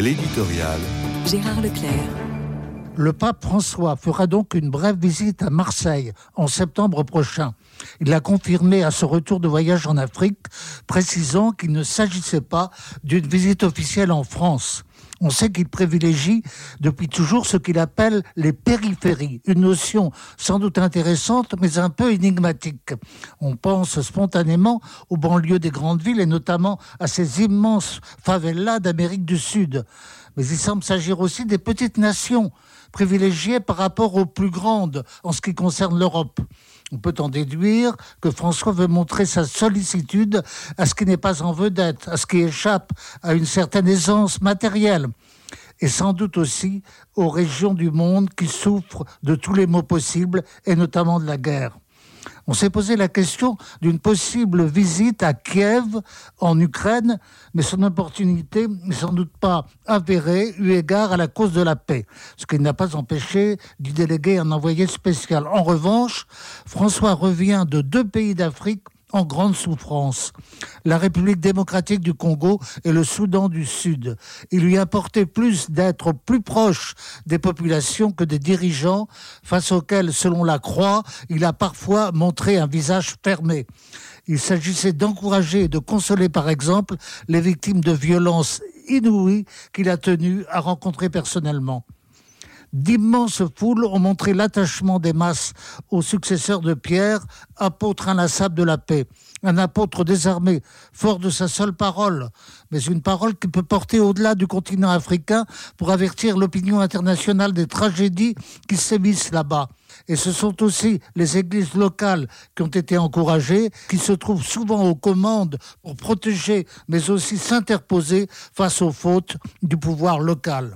L'éditorial. Gérard Leclerc. Le pape François fera donc une brève visite à Marseille en septembre prochain. Il a confirmé à ce retour de voyage en Afrique, précisant qu'il ne s'agissait pas d'une visite officielle en France. On sait qu'il privilégie depuis toujours ce qu'il appelle les périphéries, une notion sans doute intéressante mais un peu énigmatique. On pense spontanément aux banlieues des grandes villes et notamment à ces immenses favelas d'Amérique du Sud. Mais il semble s'agir aussi des petites nations privilégiées par rapport aux plus grandes en ce qui concerne l'Europe. On peut en déduire que François veut montrer sa sollicitude à ce qui n'est pas en vedette, à ce qui échappe à une certaine aisance matérielle, et sans doute aussi aux régions du monde qui souffrent de tous les maux possibles, et notamment de la guerre on s'est posé la question d'une possible visite à Kiev, en Ukraine, mais son opportunité n'est sans doute pas avérée eu égard à la cause de la paix, ce qui n'a pas empêché d'y déléguer un envoyé spécial. En revanche, François revient de deux pays d'Afrique en grande souffrance. La République démocratique du Congo et le Soudan du Sud. Il lui importait plus d'être plus proche des populations que des dirigeants face auxquels, selon la Croix, il a parfois montré un visage fermé. Il s'agissait d'encourager et de consoler, par exemple, les victimes de violences inouïes qu'il a tenu à rencontrer personnellement d'immenses foules ont montré l'attachement des masses aux successeurs de Pierre, apôtre inlassable de la paix. Un apôtre désarmé, fort de sa seule parole, mais une parole qui peut porter au-delà du continent africain pour avertir l'opinion internationale des tragédies qui sévissent là-bas. Et ce sont aussi les églises locales qui ont été encouragées, qui se trouvent souvent aux commandes pour protéger, mais aussi s'interposer face aux fautes du pouvoir local.